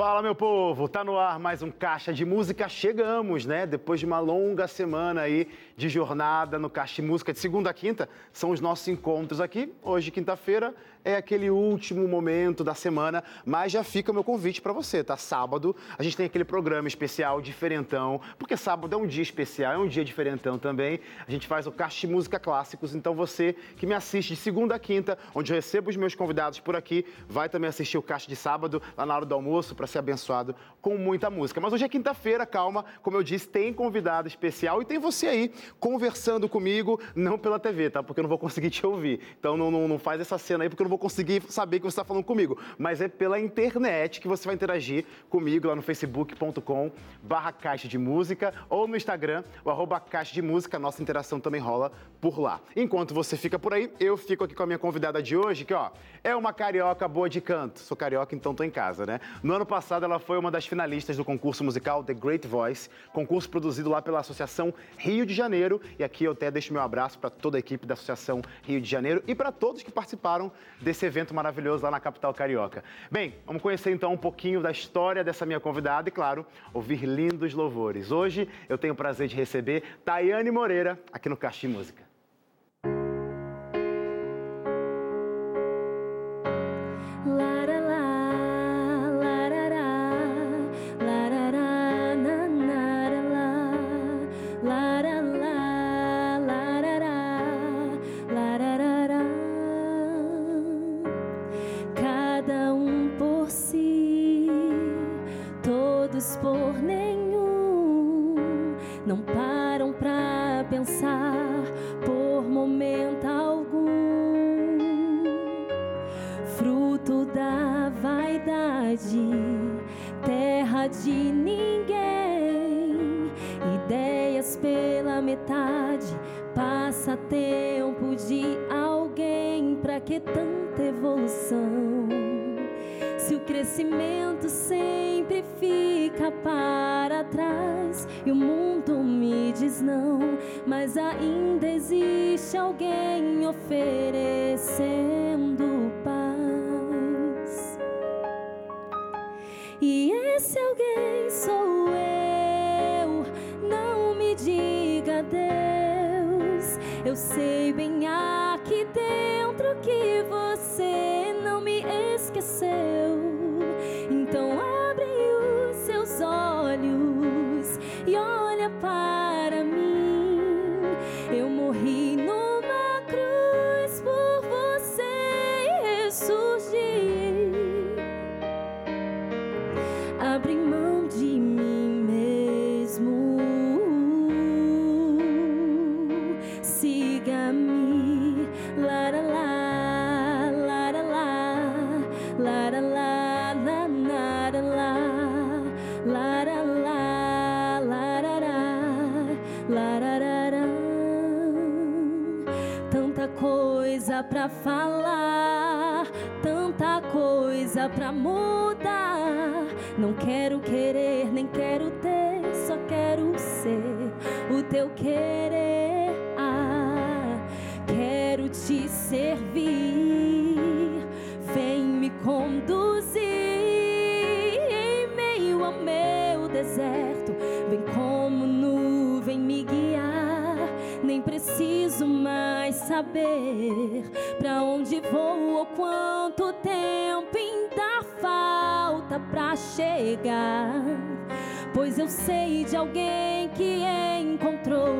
Fala, meu povo! Tá no ar mais um Caixa de Música. Chegamos, né? Depois de uma longa semana aí de jornada no Caixa de Música de segunda a quinta, são os nossos encontros aqui. Hoje, quinta-feira, é aquele último momento da semana, mas já fica o meu convite para você, tá? Sábado, a gente tem aquele programa especial diferentão, porque sábado é um dia especial, é um dia diferentão também. A gente faz o Caixa de Música Clássicos, então você que me assiste de segunda a quinta, onde eu recebo os meus convidados por aqui, vai também assistir o Caixa de sábado, lá na hora do almoço, para ser abençoado com muita música. Mas hoje é quinta-feira, calma, como eu disse, tem convidado especial e tem você aí conversando comigo, não pela TV, tá? Porque eu não vou conseguir te ouvir. Então não, não, não faz essa cena aí, porque eu não vou conseguir saber que você está falando comigo. Mas é pela internet que você vai interagir comigo lá no facebook.com barra caixa de música ou no Instagram, o arroba caixa de música. Nossa interação também rola por lá. Enquanto você fica por aí, eu fico aqui com a minha convidada de hoje, que ó, é uma carioca boa de canto. Sou carioca, então tô em casa, né? No ano passado ela foi uma das finalistas do concurso musical The Great Voice, concurso produzido lá pela Associação Rio de Janeiro. E aqui eu até deixo meu abraço para toda a equipe da Associação Rio de Janeiro e para todos que participaram desse evento maravilhoso lá na capital carioca. Bem, vamos conhecer então um pouquinho da história dessa minha convidada e, claro, ouvir lindos louvores. Hoje eu tenho o prazer de receber Tayane Moreira aqui no Caixa Música. Pra falar, de alguém que encontrou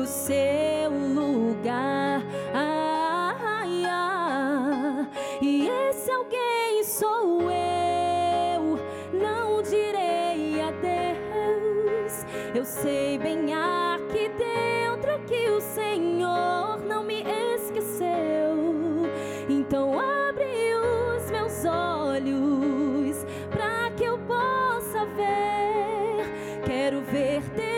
o seu lugar. Ah, ah, ah. E esse alguém sou eu. Não direi adeus. Eu sei bem aqui dentro que o Senhor não me então abre os meus olhos para que eu possa ver. Quero ver teu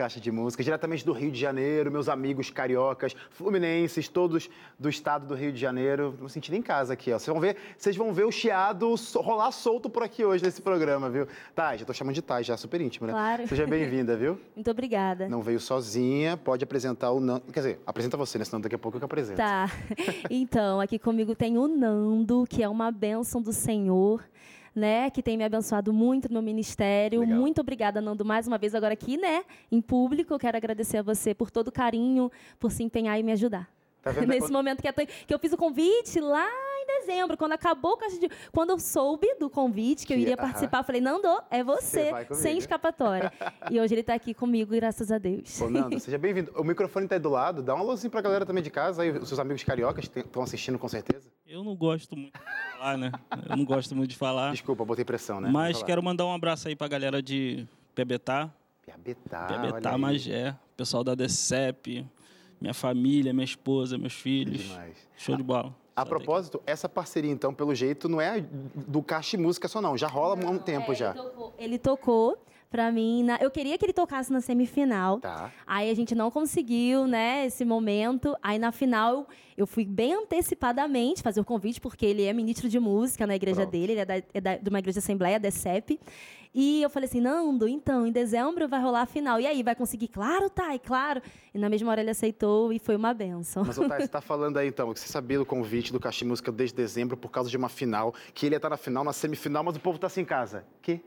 Caixa de Música, diretamente do Rio de Janeiro, meus amigos cariocas, fluminenses, todos do estado do Rio de Janeiro. Não sentindo em casa aqui, ó. Vocês vão ver, vocês vão ver o chiado rolar solto por aqui hoje nesse programa, viu? Tá, já tô chamando de Thay, já super íntimo, né? Claro. Seja bem-vinda, viu? Muito obrigada. Não veio sozinha, pode apresentar o Nando. Quer dizer, apresenta você, né? Senão daqui a pouco eu que apresento. Tá. Então, aqui comigo tem o Nando, que é uma bênção do Senhor né, que tem me abençoado muito no meu ministério. Legal. Muito obrigada, Nando, mais uma vez agora aqui, né, em público. Quero agradecer a você por todo o carinho, por se empenhar e me ajudar. Tá vendo? Nesse momento que, é que eu fiz o convite lá em dezembro, quando acabou o Caixa de... Quando eu soube do convite, que eu iria participar, eu falei, Nando, é Você sem escapatória. e hoje ele está aqui comigo, graças a Deus. Ô, Nando, seja bem-vindo. O microfone tá aí do lado, dá um alôzinho pra galera também de casa, aí os seus amigos cariocas estão assistindo com certeza. Eu não gosto muito de falar, né? Eu não gosto muito de falar. Desculpa, botei pressão, né? Mas quero mandar um abraço aí pra galera de Pebetá, Piabetá, aí. Magé, pessoal da DCEP, minha família, minha esposa, meus filhos. Demais. Show de bola. A propósito, essa parceria, então, pelo jeito, não é do Caixa e Música só, não. Já rola há um tempo É, já. Ele tocou, ele tocou pra mim. na- eu queria que ele tocasse na semifinal. Tá. Aí a gente não conseguiu, né, esse momento. Aí na final eu fui bem antecipadamente fazer o convite, porque ele é ministro de música na igreja Pronto. dele, ele é, da, é da- de uma igreja assembleia, da CEP. E eu falei assim, Nando, então, em dezembro vai rolar a final. E aí, vai conseguir? Claro, Thay, claro. E na mesma hora ele aceitou e foi uma benção. Mas, Otávio, você tá falando aí, então, que você sabia do convite do Caixa e Música desde dezembro por causa de uma final, que ele ia estar na final, na semifinal, mas o povo tá assim em casa. Que?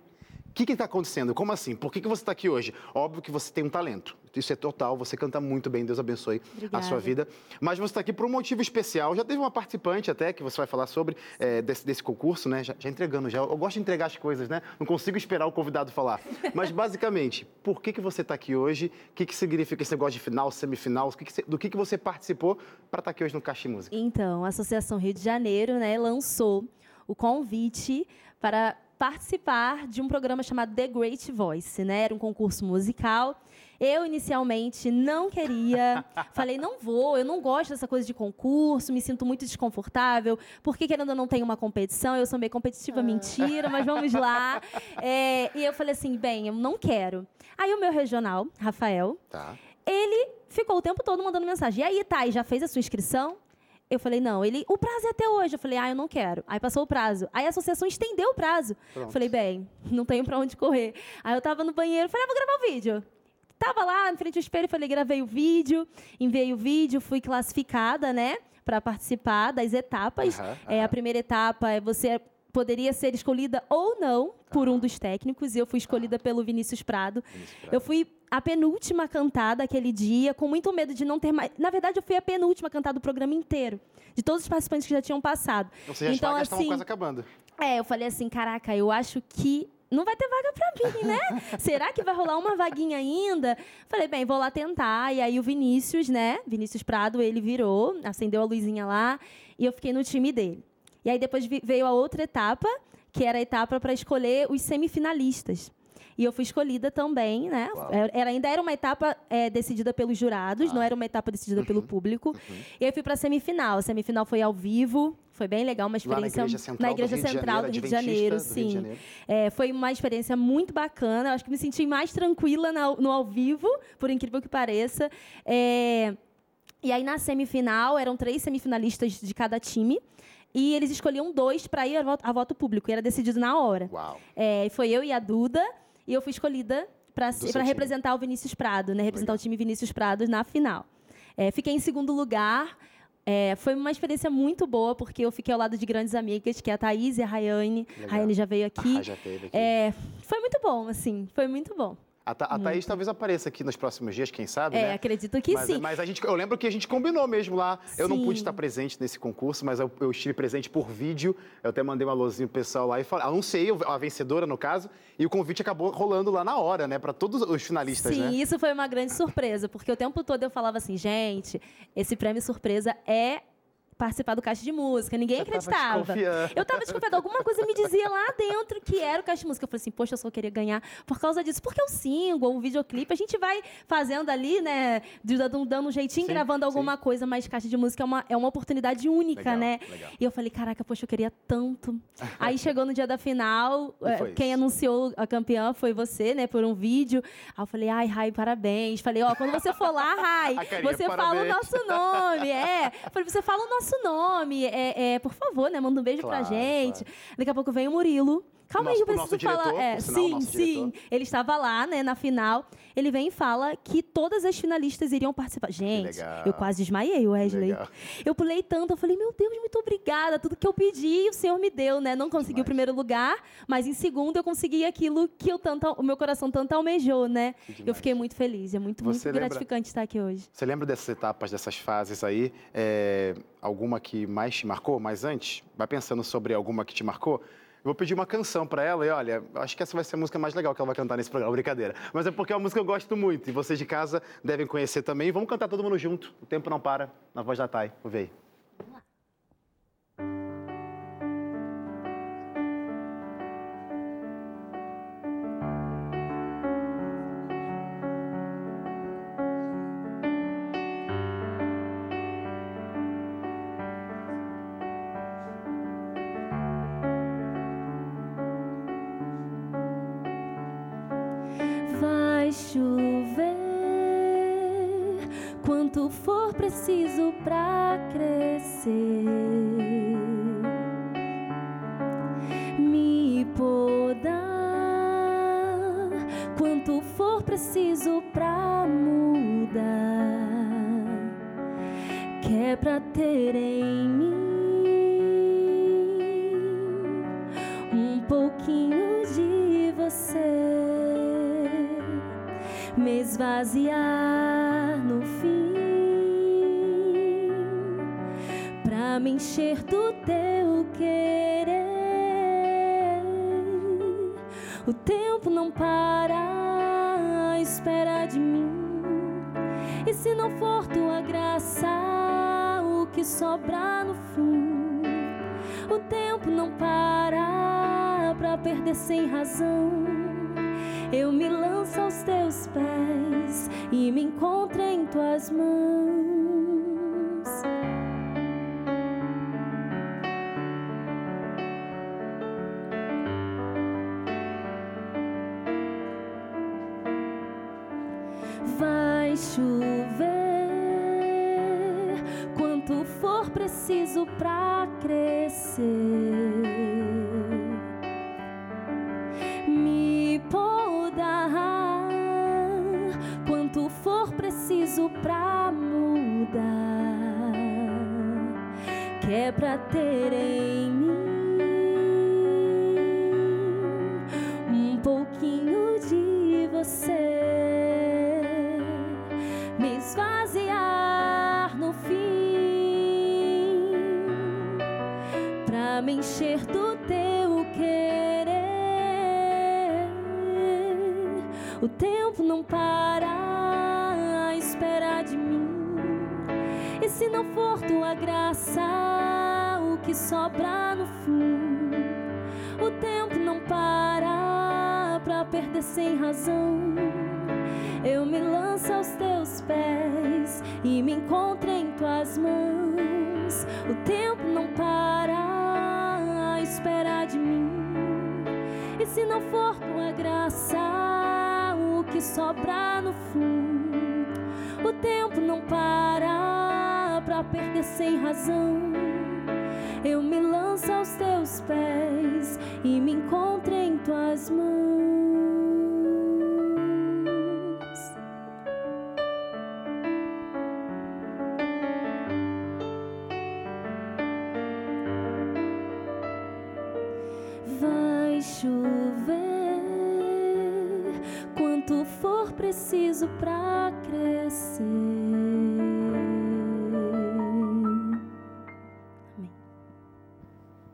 O que está acontecendo? Como assim? Por que, que você está aqui hoje? Óbvio que você tem um talento. Isso é total, você canta muito bem, Deus abençoe a Obrigada. sua vida. Mas você está aqui por um motivo especial. Já teve uma participante até, que você vai falar sobre, é, desse, desse concurso, né? Já, já entregando, já. Eu gosto de entregar as coisas, né? Não consigo esperar o convidado falar. Mas, basicamente, por que, que você está aqui hoje? O que, que significa esse negócio de final, semifinal? Que que do que, que você participou para estar aqui hoje no Caixa Música? Então, a Associação Rio de Janeiro né, lançou o convite para participar de um programa chamado The Great Voice, né? Era um concurso musical. Eu, inicialmente, não queria. Falei, não vou, eu não gosto dessa coisa de concurso, me sinto muito desconfortável, porque querendo ou não tem uma competição, eu sou meio competitiva, mentira, mas vamos lá. É, e eu falei assim, bem, eu não quero. Aí o meu regional, Rafael, Tá. ele ficou o tempo todo mandando mensagem. E aí, Thay, já fez a sua inscrição? Eu falei, não. Ele, o prazo é até hoje. Eu falei, ah, eu não quero. Aí passou o prazo. Aí a associação estendeu o prazo. Pronto. Falei, bem, não tenho pra onde correr. Aí eu tava no banheiro, falei, ah, vou gravar o vídeo. Tava lá, em frente ao espelho, falei, gravei o vídeo, enviei o vídeo, fui classificada, né, para participar das etapas. Aham, É, aham. a primeira etapa é você poderia ser escolhida ou não por um dos técnicos, e eu fui escolhida pelo Vinícius Prado. Vinícius Prado. Eu fui a penúltima a cantar daquele dia, com muito medo de não ter mais. Na verdade, eu fui a penúltima a cantar do programa inteiro, de todos os participantes que já tinham passado. Ou seja, as então, vagas estavam assim, quase acabando. é, eu falei assim, caraca, eu acho que não vai ter vaga pra mim, né? Será que vai rolar uma vaguinha ainda? Falei, bem, vou lá tentar. E aí o Vinícius, né? Vinícius Prado, ele virou, acendeu a luzinha lá e eu fiquei no time dele. E aí depois veio a outra etapa, que era a etapa para escolher os semifinalistas. E eu fui escolhida também, né? Uau. Era, ainda era uma etapa é, decidida pelos jurados, Ah. não era uma etapa decidida Uhum. pelo público. E aí eu fui para a semifinal. A semifinal foi ao vivo, foi bem legal, uma Lá na experiência Igreja Central, na do Igreja Rio de Central Janeiro, do Rio Janeiro, do Rio de sim. Janeiro. É, foi uma experiência muito bacana. Eu acho que me senti mais tranquila na- no ao vivo, por incrível que pareça. É, e aí, na semifinal, eram três semifinalistas de cada time. E eles escolhiam dois para ir a voto, a voto público. E era decidido na hora. Uau. É, foi eu e a Duda. E eu fui escolhida para time. representar o Vinícius Prado, né? Representar Legal. o time Vinícius Prado na final. É, fiquei em segundo lugar. É, foi uma experiência muito boa, porque eu fiquei ao lado de grandes amigas, que é a Thaís e a Rayane. Legal. A Rayane já veio aqui. Ah, já teve aqui. É, foi muito bom, assim, foi muito bom. A, Tha- a Thaís talvez apareça aqui nos próximos dias, quem sabe, É, né? acredito que mas, sim. mas a gente, eu lembro que a gente combinou mesmo lá. Eu não pude Sim. estar presente nesse concurso, mas eu, eu estive presente por vídeo. Eu até mandei um alôzinho pro pessoal lá e falei, anunciei a vencedora, no caso, e o convite acabou rolando lá na hora, né? Para todos os finalistas, Sim, né? isso foi uma grande surpresa, porque o tempo todo eu falava assim, gente, esse prêmio surpresa é participar do Caixa de Música. Ninguém tava acreditava. desconfiando. Eu tava desconfiada. Alguma coisa me dizia lá dentro que era o Caixa de Música. Eu falei assim, poxa, eu só queria ganhar por causa disso. Porque o single, o videoclipe, a gente vai fazendo ali, né? Dando, um jeitinho, Sim, gravando alguma coisa, mas Caixa de Música é uma, é uma oportunidade única, Legal, né? legal. E eu falei, caraca, poxa, eu queria tanto. Aí chegou no dia da final, eh, quem isso. anunciou a campeã foi você, né, por um vídeo. Aí eu falei, ai, Rai, parabéns. Falei, ó, quando você for lá, Rai, você fala o parabéns. nosso nome. É. Falei, você fala o nosso nome. É, é, por favor, né? Manda um beijo Claro, pra gente. Daqui a pouco vem o Murilo. Calma O aí, eu nosso- o preciso nosso falar. diretor, É, sinal, sim, nosso sim. diretor. Ele estava lá, né, na final. Ele vem e fala que todas as finalistas iriam participar. Gente, eu quase desmaiei, Wesley. Legal. Eu pulei tanto, eu falei, meu Deus, muito obrigada. Tudo que eu pedi, o Senhor me deu, né? Não consegui o Demais. primeiro lugar, mas em segundo eu consegui aquilo que eu tanto, o meu coração tanto almejou, né? Demais. Eu fiquei muito feliz. É muito, muito lembra- gratificante estar aqui hoje. Você lembra dessas etapas, dessas fases aí? É, alguma que mais te marcou? Mas antes, vai pensando sobre alguma que te marcou. Eu vou pedir uma canção pra ela e olha, acho que essa vai ser a música mais legal que ela vai cantar nesse programa, brincadeira. Mas é porque é uma música que eu gosto muito e vocês de casa devem conhecer também. Vamos cantar todo mundo junto. O tempo não para, na voz da Thay. Ver aí. Sem razão. Eu me lanço aos teus pés e me encontro em tuas mãos. Vai chover quanto for preciso pra crescer. Perder sem razão. Eu me lanço aos teus pés e me encontro em tuas mãos.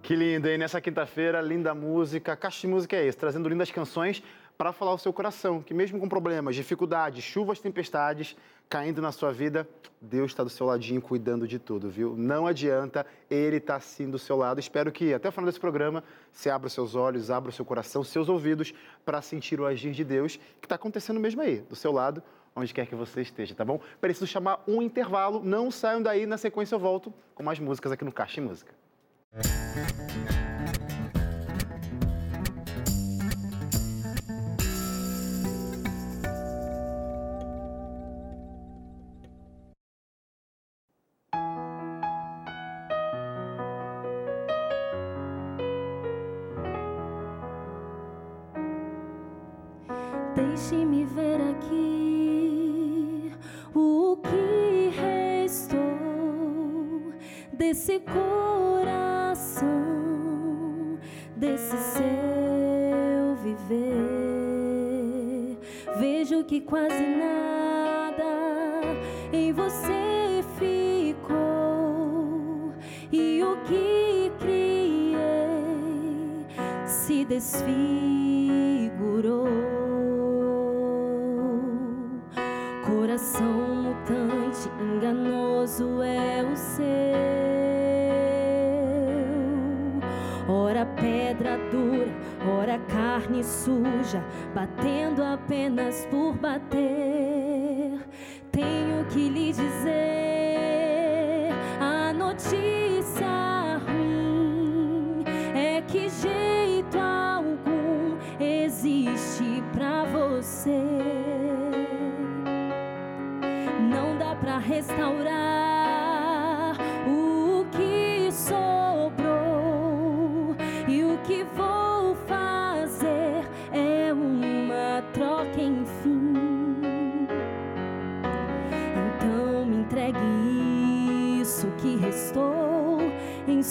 Que lindo, hein? Nessa quinta-feira, linda música. Caixa de música é esse, trazendo lindas canções para falar o seu coração, que mesmo com problemas, dificuldades, chuvas, tempestades caindo na sua vida, Deus está do seu ladinho cuidando de tudo, viu? Não adianta, Ele está sim do seu lado. Espero que até o final desse programa você abra os seus olhos, abra o seu coração, seus ouvidos para sentir o agir de Deus que está acontecendo mesmo aí, do seu lado, onde quer que você esteja, tá bom? Preciso chamar um intervalo, não saiam daí, na sequência eu volto com mais músicas aqui no Caixa e Música. Música Deixe-me desse seu viver. Vejo que quase nada em você ficou e o que criei se desfigurou. coração mutante, enganoso é o carne suja, batendo apenas por bater. Tenho que lhe dizer a notícia ruim é que jeito algum existe para você para restaurar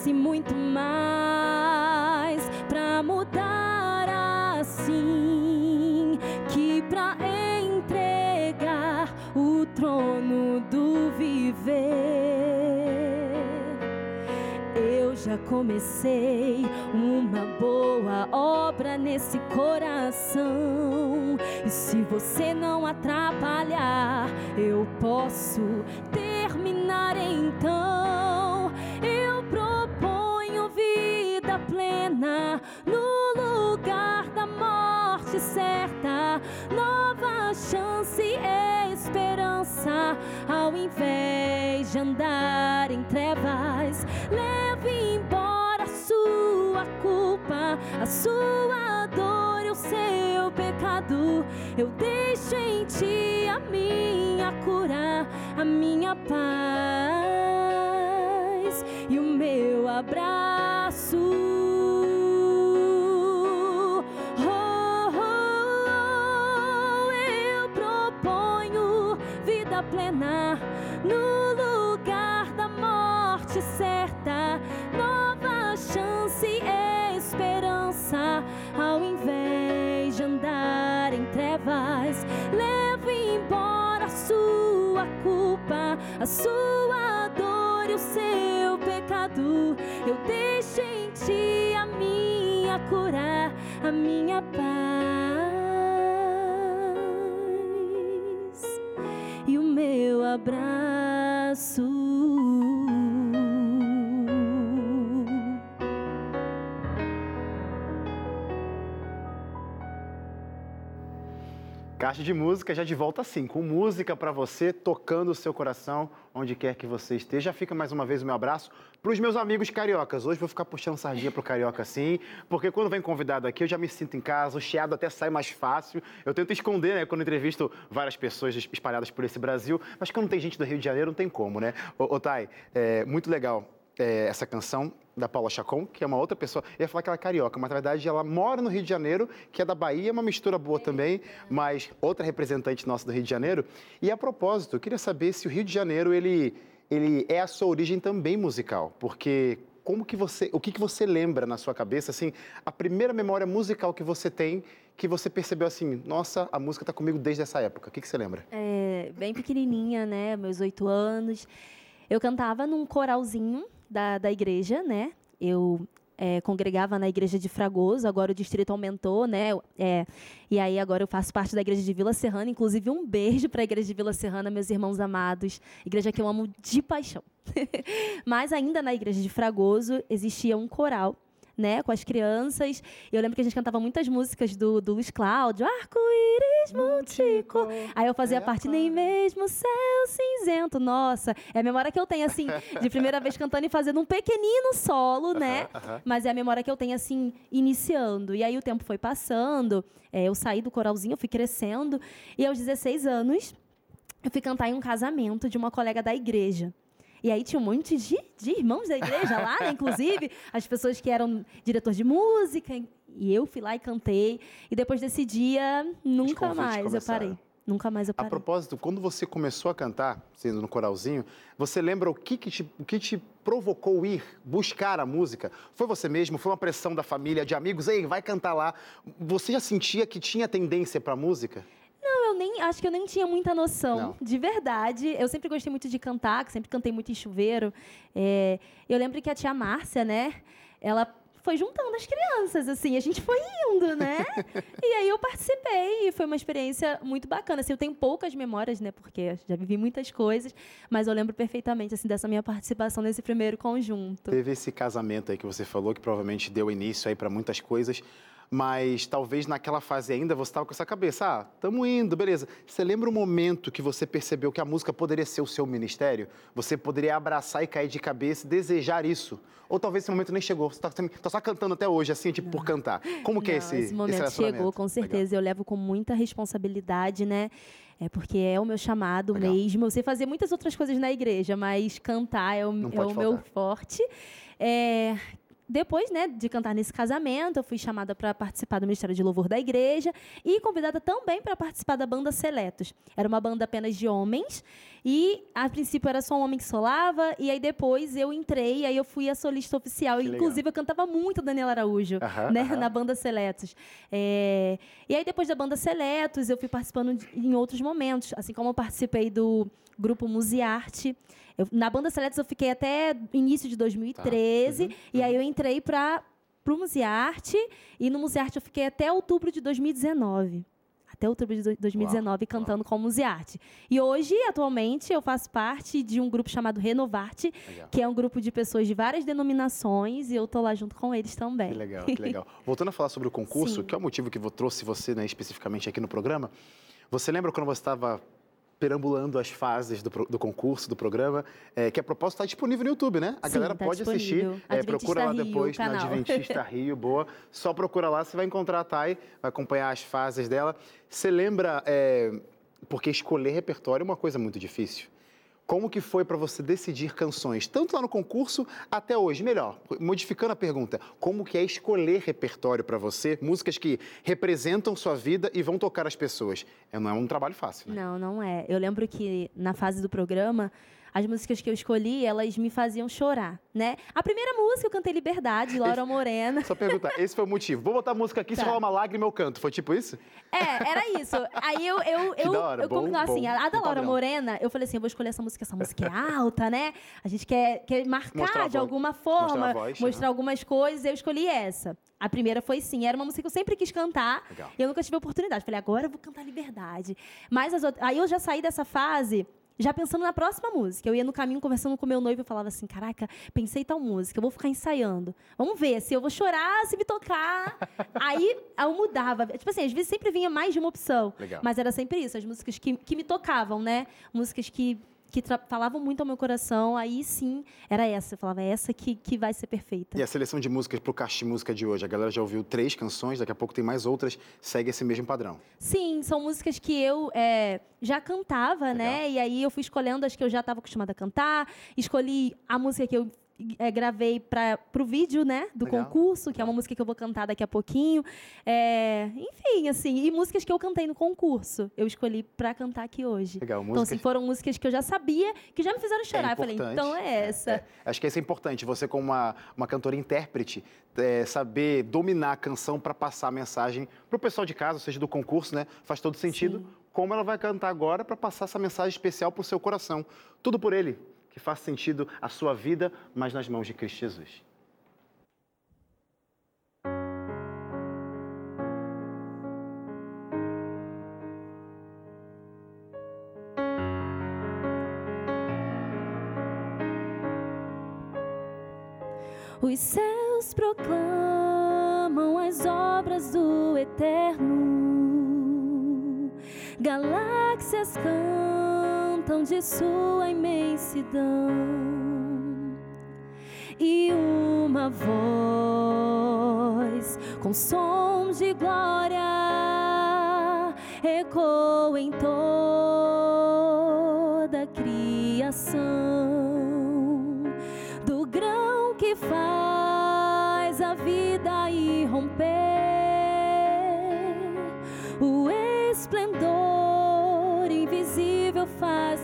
pois gasta-se muito mais para mudar assim que para entregar o trono do viver já comecei uma boa obra nesse coração. E se você não atrapalhar, eu posso terminar então. No lugar da morte certa, nova chance e esperança ao invés de andar em trevas. Leve embora a sua culpa, a sua dor e o seu pecado. Eu deixo em ti a minha cura, a minha paz no lugar da morte certa, nova chance e esperança, ao invés de andar em trevas, leve embora a sua culpa, a sua dor e o seu pecado. Eu deixo em ti a minha cura, a minha paz. meu abraço. Caixa de música já de volta assim, com música para você, tocando o seu coração, onde quer que você esteja. Fica mais uma vez o meu abraço para os meus amigos cariocas. Hoje vou ficar puxando sardinha pro carioca assim, porque quando vem convidado aqui eu já me sinto em casa, o chiado até sai mais fácil. Eu tento esconder, né, quando entrevisto várias pessoas espalhadas por esse Brasil, mas quando tem gente do Rio de Janeiro não tem como, né? Ô, ô Thay, é muito legal é, essa canção da Paula Chacon, que é uma outra pessoa. Eu ia falar que ela é carioca, mas na verdade ela mora no Rio de Janeiro, que é da Bahia, é uma mistura boa também, mas outra representante nossa do Rio de Janeiro. E a propósito, eu queria saber se o Rio de Janeiro ele, ele é a sua origem também musical, porque como que você, o que, que você lembra na sua cabeça, assim, a primeira memória musical que você tem, que você percebeu assim, nossa, a música está comigo desde essa época. O que, que você lembra? É, bem pequenininha, né? Meus oito anos. Eu cantava num coralzinho da, da igreja, né? Eu é, congregava na igreja de Fragoso, agora o distrito aumentou, né? É, e aí agora eu faço parte da igreja de Vila Serrana, inclusive um beijo para a igreja de Vila Serrana, meus irmãos amados, igreja que eu amo de paixão. Mas ainda na igreja de Fragoso existia um coral né, com as crianças. E eu lembro que a gente cantava muitas músicas do, do Luiz Cláudio, Arco-íris multicor. Aí eu fazia É, parte, claro. nem mesmo céu cinzento. Nossa, é a memória que eu tenho, assim, de primeira vez cantando e fazendo um pequenino solo, né? aham. Mas é a memória que eu tenho, assim, iniciando. E aí o tempo foi passando, é, eu saí do coralzinho, eu fui crescendo. E aos 16 anos, eu fui cantar em um casamento de uma colega da igreja. E aí tinha um monte de, de irmãos da igreja lá, né? inclusive as pessoas que eram diretor de música. E eu fui lá e cantei. E depois desse dia, nunca mais eu parei. Nunca mais eu A parei. propósito, quando você começou a cantar, sendo no coralzinho, você lembra o que, que, te, o que te provocou ir buscar a música? Foi você mesmo? Foi uma pressão da família, de amigos? Ei, vai cantar lá. Você já sentia que tinha tendência para música? Não, eu nem acho que eu nem tinha muita noção, Não. de verdade. Eu sempre gostei muito de cantar, sempre cantei muito em chuveiro. É, eu lembro que a tia Márcia, né? Ela foi juntando as crianças, assim, a gente foi indo, né? e aí eu participei e foi uma experiência muito bacana. Assim, eu tenho poucas memórias, né? Porque já vivi muitas coisas, mas eu lembro perfeitamente assim dessa minha participação nesse primeiro conjunto. Teve esse casamento aí que você falou, que provavelmente deu início aí para muitas coisas, mas talvez naquela fase ainda você estava com essa cabeça, ah, estamos indo, beleza. Você lembra o momento que você percebeu que a música poderia ser o seu ministério? Você poderia abraçar e cair de cabeça e desejar isso? Ou talvez esse momento nem chegou, você está só cantando até hoje, assim, tipo, por cantar. Como que é Não, esse, esse momento relacionamento? chegou, com certeza. Eu levo com muita responsabilidade, né? É porque é o meu chamado Legal. mesmo. Eu sei fazer muitas outras coisas na igreja, mas cantar é o, Não é o meu forte. É, depois, né, de cantar nesse casamento, eu fui chamada para participar do Ministério de Louvor da igreja e convidada também para participar da banda Seletos. Era uma banda apenas de homens e a princípio era só um homem que solava e aí depois eu entrei, aí eu fui a solista oficial. Inclusive eu cantava muito Daniela Araújo, Aham, né, aham. na banda Seletos. É, e aí depois da banda Seletos eu fui participando de- em outros momentos, assim como eu participei do grupo Musearte. Eu, na banda Seletos eu fiquei até início de 2013 Uhum, e aí eu entrei para o Musearte e no Musearte eu fiquei até outubro de 2019. Até outubro de do- 2019 cantando com o Musearte. E hoje, atualmente, eu faço parte de um grupo chamado Renovarte, Legal. que é um grupo de pessoas de várias denominações e eu tô lá junto com eles também. Que legal, que legal. Voltando a falar sobre o concurso, Sim. que é o motivo que vo- trouxe você né, especificamente aqui no programa, você lembra quando você estava perambulando as fases do, do concurso, do programa, é, que a proposta está disponível no YouTube, né? A Sim, galera tá pode assistir. disponível. É, Adventista procura lá Rio, depois no. Adventista Rio, boa. Só procura lá, você vai encontrar a Thay, vai acompanhar as fases dela. Você lembra, é, porque escolher repertório é uma coisa muito difícil. Como que foi para você decidir canções, tanto lá no concurso até hoje? Melhor, modificando a pergunta, como que é escolher repertório para você, músicas que representam sua vida e vão tocar as pessoas? É, não é um trabalho fácil, né? Não, não é. Eu lembro que na fase do programa, as músicas que eu escolhi, elas me faziam chorar, né? A primeira música eu cantei Liberdade, Laura Morena. Só perguntar, esse foi o motivo. Vou botar a música aqui, se Tá. rolar uma lágrima eu canto. Foi tipo isso? É, era isso. Aí eu, eu, Que eu, hora, eu bom, assim, bom, a da Laura. Morena, eu falei assim, eu vou escolher essa música, essa música é alta, né? A gente quer, quer marcar Mostrar de alguma mostrar a forma, voz, mostrar aham. algumas coisas, eu escolhi essa. A primeira foi sim, era uma música que eu sempre quis cantar, Legal. e eu nunca tive oportunidade. Falei, agora eu vou cantar Liberdade. Mas as outras, aí eu já saí dessa fase já pensando na próxima música. Eu ia no caminho conversando com meu noivo e falava assim: caraca, pensei tal música, eu vou ficar ensaiando. Vamos ver se eu vou chorar, se me tocar. Aí eu mudava. Tipo assim, às vezes sempre vinha mais de uma opção. Legal. Mas era sempre isso, as músicas que, que me tocavam, né? Músicas que, que falavam muito ao meu coração. Aí sim, era essa. Eu falava, é essa que, que vai ser perfeita. E a seleção de músicas pro Caixa de Música de hoje? A galera já ouviu três canções, daqui a pouco tem mais outras, segue esse mesmo padrão. Sim, são músicas que eu é, já cantava, né? E aí eu fui escolhendo as que eu já estava acostumada a cantar. Escolhi a música que eu é, gravei para o vídeo, né? Do Legal. concurso, que é uma música que eu vou cantar daqui a pouquinho. É, enfim, assim, e músicas que eu cantei no concurso, eu escolhi para cantar aqui hoje. Legal, Então, músicas... assim, foram músicas que eu já sabia, que já me fizeram chorar. eu falei, então é essa. É, acho que isso é importante, você como uma, uma cantora intérprete, é, saber dominar a canção para passar a mensagem para o pessoal de casa, ou seja, do concurso, né? Faz todo sentido. Sim. Como ela vai cantar agora para passar essa mensagem especial para o seu coração. Tudo por ele, que faz sentido a sua vida, mas nas mãos de Cristo Jesus. Os céus proclamam as obras do Eterno, galáxias cantam de sua imensidão, e uma voz com som de glória ecoa em toda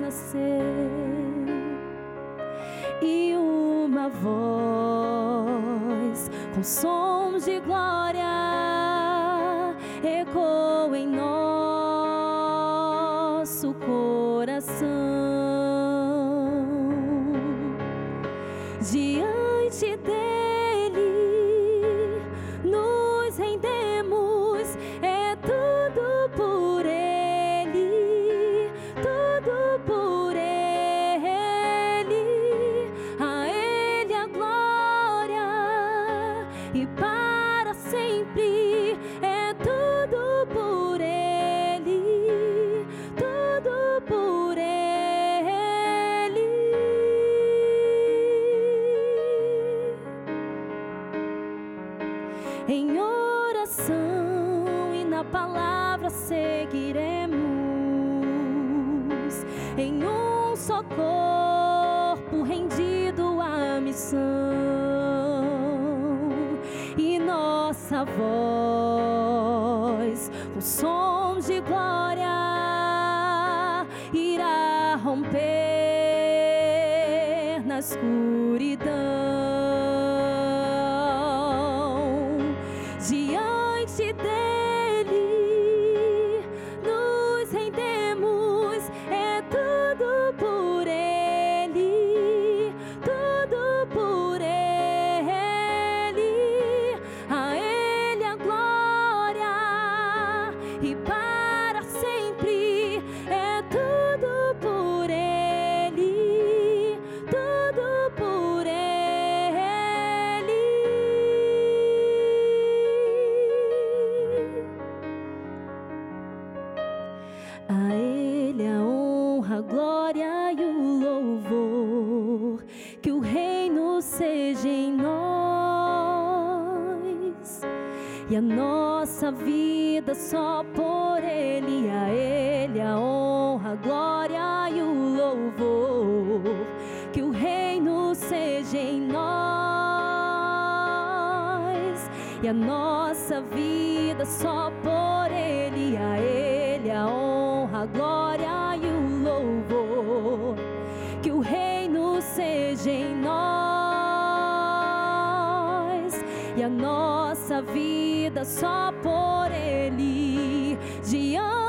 nascer, e uma voz com sons de glória ecoa em nosso coração. Nossa vida só por Ele. A Ele a honra, a glória e o louvor, que o reino seja em nós e a nossa vida só por Ele. A Ele a honra, a glória e o louvor, que o reino seja em nós e a nossa vida só Ele,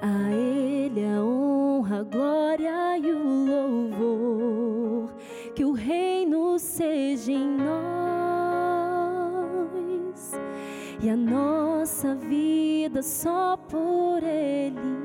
A Ele a honra, a glória e o louvor. Que o reino seja em nós e a nossa vida só por Ele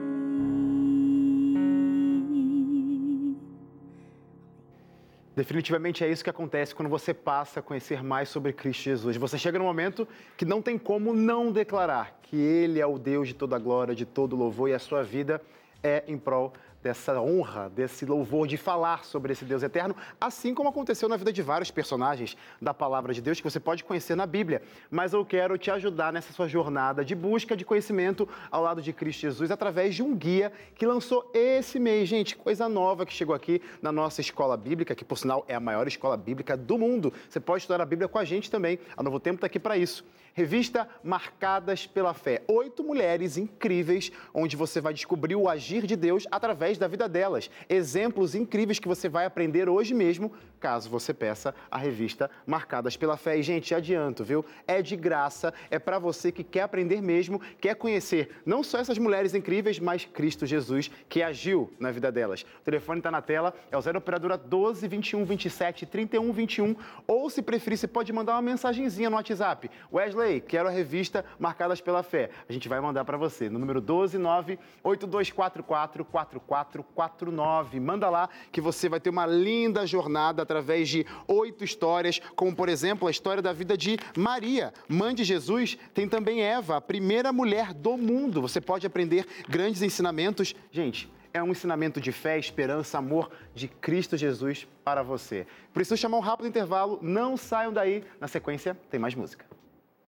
Definitivamente é isso que acontece quando você passa a conhecer mais sobre Cristo Jesus. Você chega num momento que não tem como não declarar que Ele é o Deus de toda glória, de todo louvor e a sua vida é em prol dessa honra, desse louvor de falar sobre esse Deus eterno, assim como aconteceu na vida de vários personagens da palavra de Deus que você pode conhecer na Bíblia. Mas eu quero te ajudar nessa sua jornada de busca de conhecimento ao lado de Cristo Jesus através de um guia que lançou esse mês, gente, coisa nova que chegou aqui na nossa escola bíblica, que por sinal é a maior escola bíblica do mundo. Você pode estudar a Bíblia com a gente também. A Novo Tempo está aqui para isso. Revista Marcadas pela Fé. Oito mulheres incríveis, onde você vai descobrir o agir de Deus através da vida delas. Exemplos incríveis que você vai aprender hoje mesmo, caso você peça a revista Marcadas pela Fé. E, gente, adianto, viu? É de graça, é para você que quer aprender mesmo, quer conhecer não só essas mulheres incríveis, mas Cristo Jesus, que agiu na vida delas. O telefone está na tela, é o 0 Operadora 12 21 27 31 21. Ou, se preferir, você pode mandar uma mensagenzinha no WhatsApp. Wesley Wesley, quero a revista Marcadas pela Fé. A gente vai mandar para você, no número 12982444449. Manda lá que você vai ter uma linda jornada através de oito histórias, como por exemplo a história da vida de Maria, mãe de Jesus. Tem também Eva, a primeira mulher do mundo. Você pode aprender grandes ensinamentos. Gente, é um ensinamento de fé, esperança, amor de Cristo Jesus para você. Preciso chamar um rápido intervalo, não saiam daí. Na sequência, tem mais música.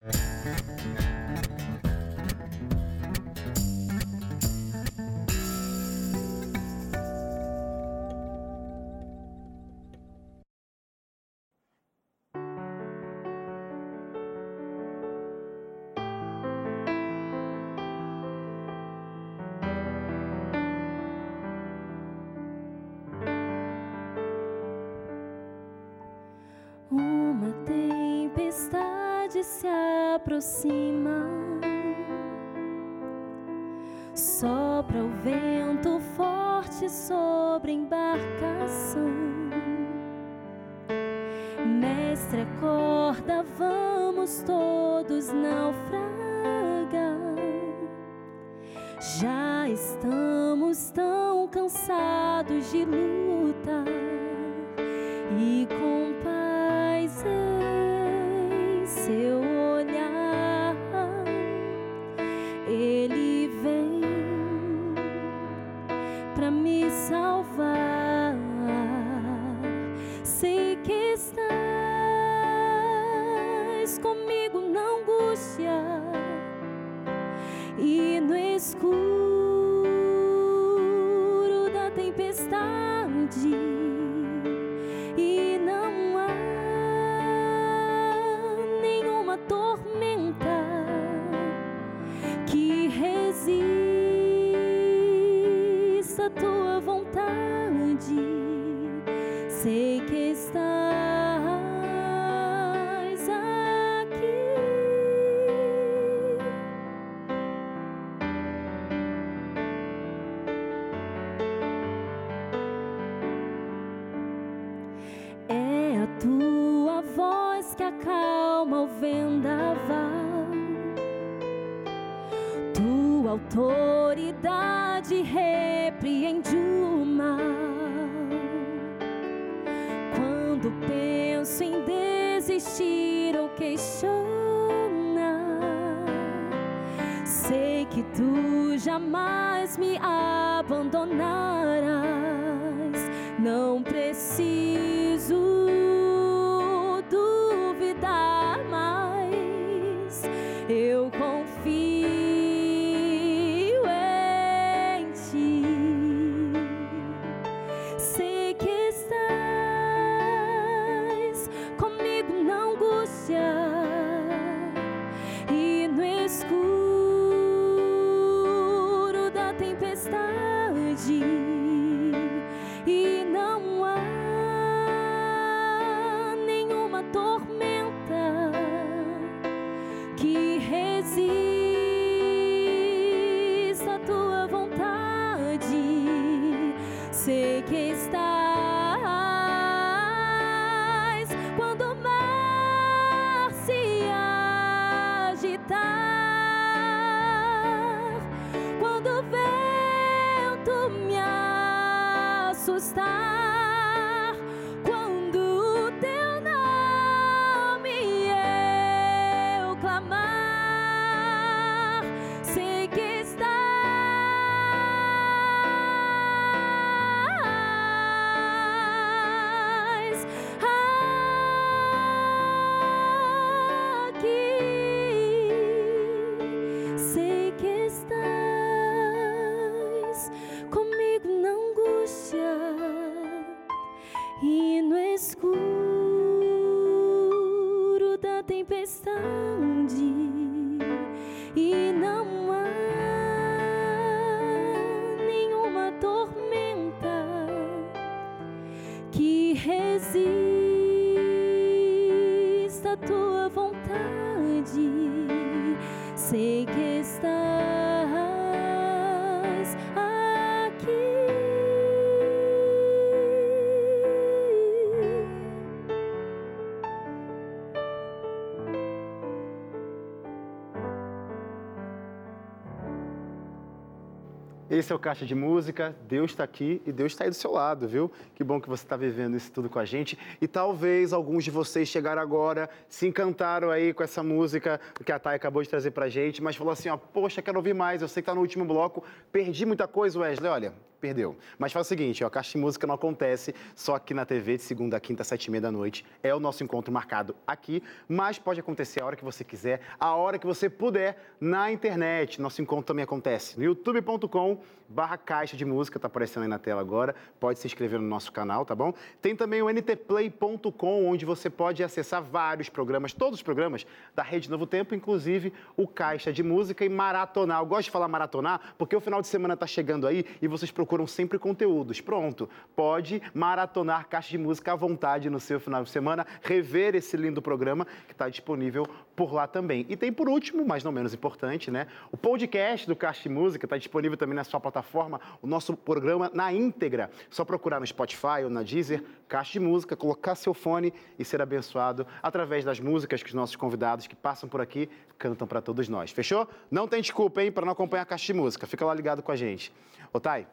Thank you. Escuro da tempestade Esse é o Caixa de Música, Deus está aqui e Deus está aí do seu lado, viu? Que bom que você está vivendo isso tudo com a gente. E talvez alguns de vocês chegaram agora, se encantaram aí com essa música que a Thay acabou de trazer pra gente, mas falou assim, ó, poxa, quero ouvir mais, eu sei que tá no último bloco, perdi muita coisa, Wesley, olha, perdeu. Mas faz o seguinte, ó, Caixa de Música não acontece só aqui na TV de segunda a quinta, sete e meia da noite. É o nosso encontro marcado aqui, mas pode acontecer a hora que você quiser, a hora que você puder, na internet. Nosso encontro também acontece no youtube.com barra Caixa de Música, tá aparecendo aí na tela agora. Pode se inscrever no nosso canal, tá bom? Tem também o ntplay.com, onde você pode acessar vários programas, todos os programas da Rede Novo Tempo, inclusive o Caixa de Música e maratonar. Eu gosto de falar maratonar porque o final de semana tá chegando aí e vocês procuram sempre conteúdos. Pronto, pode maratonar Caixa de Música à vontade no seu final de semana, rever esse lindo programa que está disponível por lá também. E tem por último, mas não menos importante, né? O podcast do Caixa de Música está disponível também na sua plataforma, o nosso programa na íntegra. Só procurar no Spotify ou na Deezer, Caixa de Música, colocar seu fone e ser abençoado através das músicas que os nossos convidados que passam por aqui cantam para todos nós. Fechou? Não tem desculpa, hein, para não acompanhar a Caixa de Música. Fica lá ligado com a gente. Otai,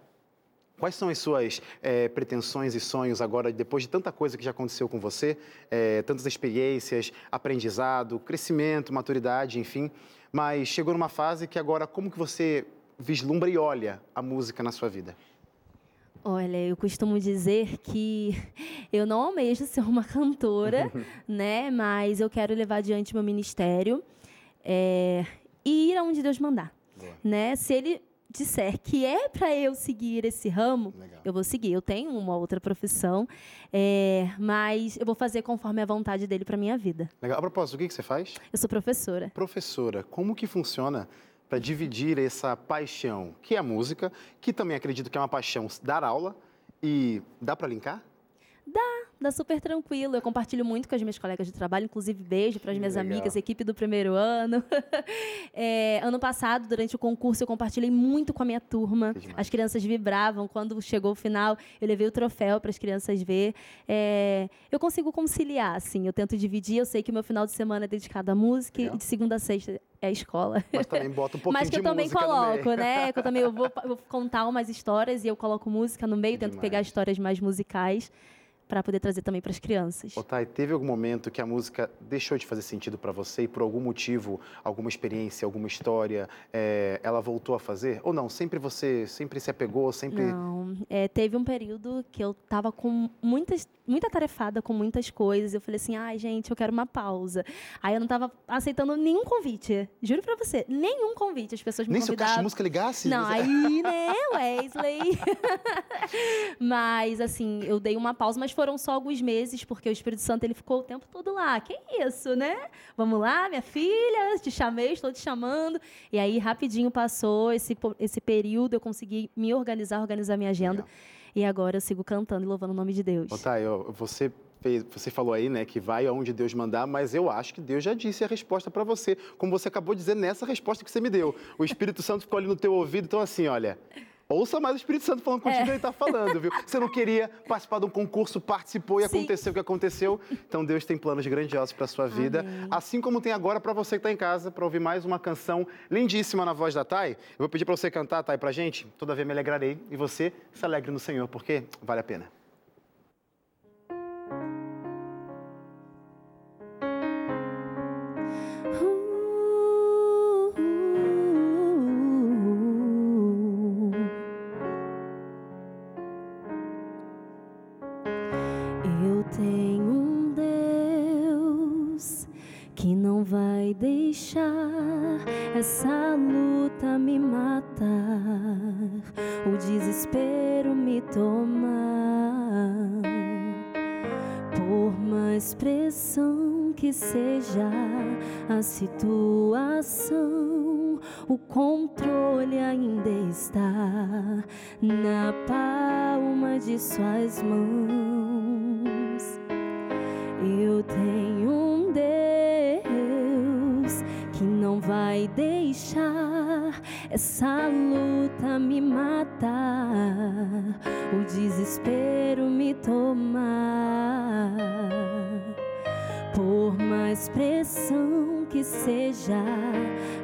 Quais são as suas eh, pretensões e sonhos agora, depois de tanta coisa que já aconteceu com você, eh, tantas experiências, aprendizado, crescimento, maturidade, enfim. Mas chegou numa fase que agora, como que você vislumbra e olha a música na sua vida? Olha, eu costumo dizer que eu não almejo ser uma cantora, né? Mas eu quero levar adiante meu ministério é, e ir aonde Deus mandar, Boa. né? Se Ele disser que é para eu seguir esse ramo, Legal. eu vou seguir. Eu tenho uma outra profissão, é, mas eu vou fazer conforme a vontade dele para minha vida. Legal. A propósito, o que que você faz? Eu sou professora. Professora, como que funciona para dividir essa paixão, que é a música, que também acredito que é uma paixão dar aula, e dá para linkar? Dá super tranquilo. Eu compartilho muito com as minhas colegas de trabalho, inclusive beijo para as minhas legal. amigas, equipe do primeiro ano. É, ano passado, durante o concurso, eu compartilhei muito com a minha turma. As crianças vibravam. Quando chegou o final, eu levei o troféu para as crianças ver. É, eu consigo conciliar, assim. Eu tento dividir. Eu sei que o meu final de semana é dedicado à música Legal. e de segunda a sexta é a escola. Mas também bota um pouquinho Mas que de eu também música coloco, né? Que eu também eu vou, eu vou contar umas histórias e eu coloco música no meio, tento pegar Demais. histórias mais musicais para poder trazer também para as crianças. Otai, teve algum momento que a música deixou de fazer sentido para você e por algum motivo, alguma experiência, alguma história, é, ela voltou a fazer? Ou não? Sempre você sempre se apegou, sempre. Não, é, teve um período que eu tava com muitas, muita tarefada com muitas coisas. Eu falei assim, ai, gente, eu quero uma pausa. Aí eu não tava aceitando nenhum convite. Juro pra você, nenhum convite. As pessoas me Nem se o caixa de convidavam. música ligasse? Não, você- aí, né, Wesley? mas, assim, eu dei uma pausa, mas foram só alguns meses, porque o Espírito Santo, ele ficou o tempo todo lá. Que isso, né? Vamos lá, minha filha, te chamei, estou te chamando. E aí, rapidinho passou esse, esse período, eu consegui me organizar, organizar minha agenda. Legal. E agora eu sigo cantando e louvando o nome de Deus. Otai, ó, você você falou aí, né, que vai aonde Deus mandar, mas eu acho que Deus já disse a resposta para você, como você acabou de dizer nessa resposta que você me deu. O Espírito Santo ficou ali no teu ouvido, então assim, olha, Ouça mais o Espírito Santo falando contigo, é. ele está falando, viu? Você não queria participar de um concurso, participou e Sim. aconteceu o que aconteceu. Então Deus tem planos grandiosos para sua vida, Amém. assim como tem agora para você que está em casa, para ouvir mais uma canção lindíssima na voz da Thay. Eu vou pedir para você cantar, Thay, para gente. Todavia me alegrarei e você se alegre no Senhor, porque vale a pena. Seja a situação, o controle ainda está na palma de suas mãos. Eu tenho um Deus que não vai deixar essa luta me matar, o desespero me tomar. Por mais pressão que seja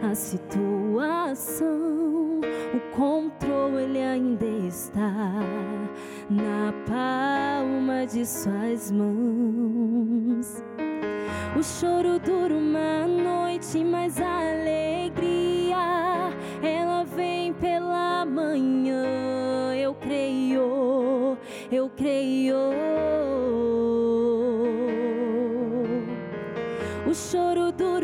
a situação, o controle ainda está na palma de suas mãos. O choro dura uma noite, mas a alegria ela vem pela manhã. Eu creio, eu creio. Choro dura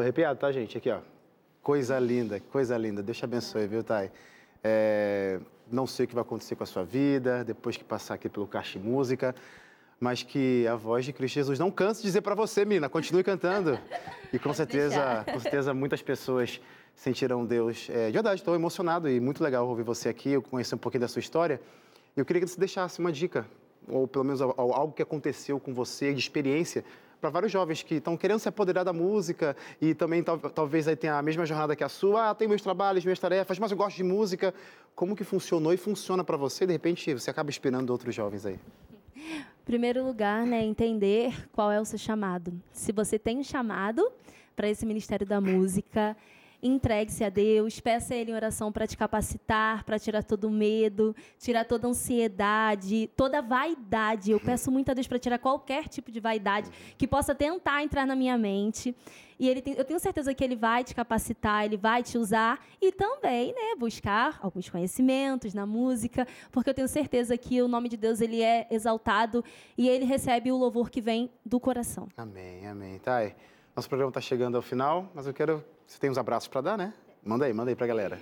Tô arrepiado, tá, gente? Aqui, ó. Coisa linda, coisa linda. Deus te abençoe, viu, Thay? É... não sei o que vai acontecer com a sua vida depois que passar aqui pelo Caixa Música, mas que a voz de Cristo Jesus não canse de dizer para você, Mina, continue cantando. E com certeza, com certeza muitas pessoas sentirão Deus. É, de verdade, estou emocionado e muito legal ouvir você aqui, eu conhecer um pouquinho da sua história. Eu queria que você deixasse uma dica, ou pelo menos algo que aconteceu com você, de experiência, para vários jovens que estão querendo se apoderar da música e também talvez aí tenha a mesma jornada que a sua. Ah, tem meus trabalhos, minhas tarefas, mas eu gosto de música. Como que funcionou e funciona para você? De repente, você acaba inspirando outros jovens aí. Primeiro lugar, né, entender qual é o seu chamado. Se você tem um chamado para esse ministério da música, entregue-se a Deus, peça a Ele em oração para te capacitar, para tirar todo o medo, tirar toda a ansiedade, toda a vaidade. Eu peço muito a Deus para tirar qualquer tipo de vaidade que possa tentar entrar na minha mente. E ele tem, eu tenho certeza que ele vai te capacitar, ele vai te usar e também, né, buscar alguns conhecimentos na música, porque eu tenho certeza que o nome de Deus ele é exaltado e ele recebe o louvor que vem do coração. Amém, amém. Thay, nosso programa está chegando ao final, mas eu quero você tem uns abraços para dar, né? Manda aí, manda aí para a galera.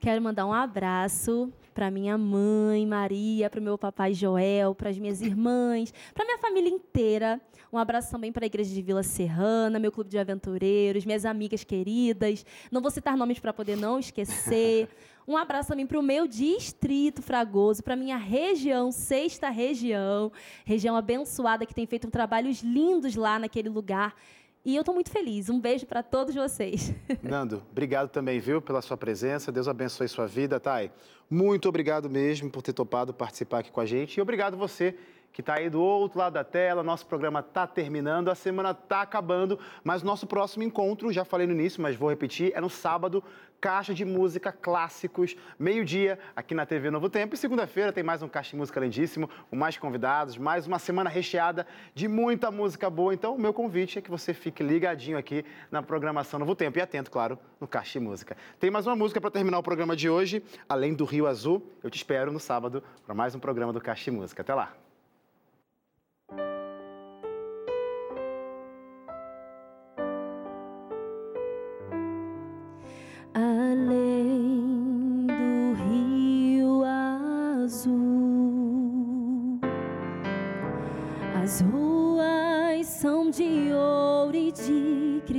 Quero mandar um abraço para minha mãe, Maria, para o meu papai Joel, para as minhas irmãs, para minha família inteira. Um abraço também para a Igreja de Vila Serrana, meu clube de aventureiros, minhas amigas queridas. Não vou citar nomes para poder não esquecer. Um abraço também para o meu distrito Fragoso, para minha região, sexta região, região abençoada que tem feito trabalhos lindos lá naquele lugar. E eu estou muito feliz. Um beijo para todos vocês. Nando, obrigado também, viu, pela sua presença. Deus abençoe sua vida, Thay. Muito obrigado mesmo por ter topado participar aqui com a gente. E obrigado você que está aí do outro lado da tela. Nosso programa está terminando, a semana está acabando, mas nosso próximo encontro, já falei no início, mas vou repetir, é no sábado, Caixa de Música Clássicos, meio-dia, aqui na TV Novo Tempo. E segunda-feira tem mais um Caixa de Música lindíssimo, com mais convidados, mais uma semana recheada de muita música boa. Então, o meu convite é que você fique ligadinho aqui na programação Novo Tempo e atento, claro, no Caixa de Música. Tem mais uma música para terminar o programa de hoje, além do Rio Azul. Eu te espero no sábado para mais um programa do Caixa de Música. Até lá!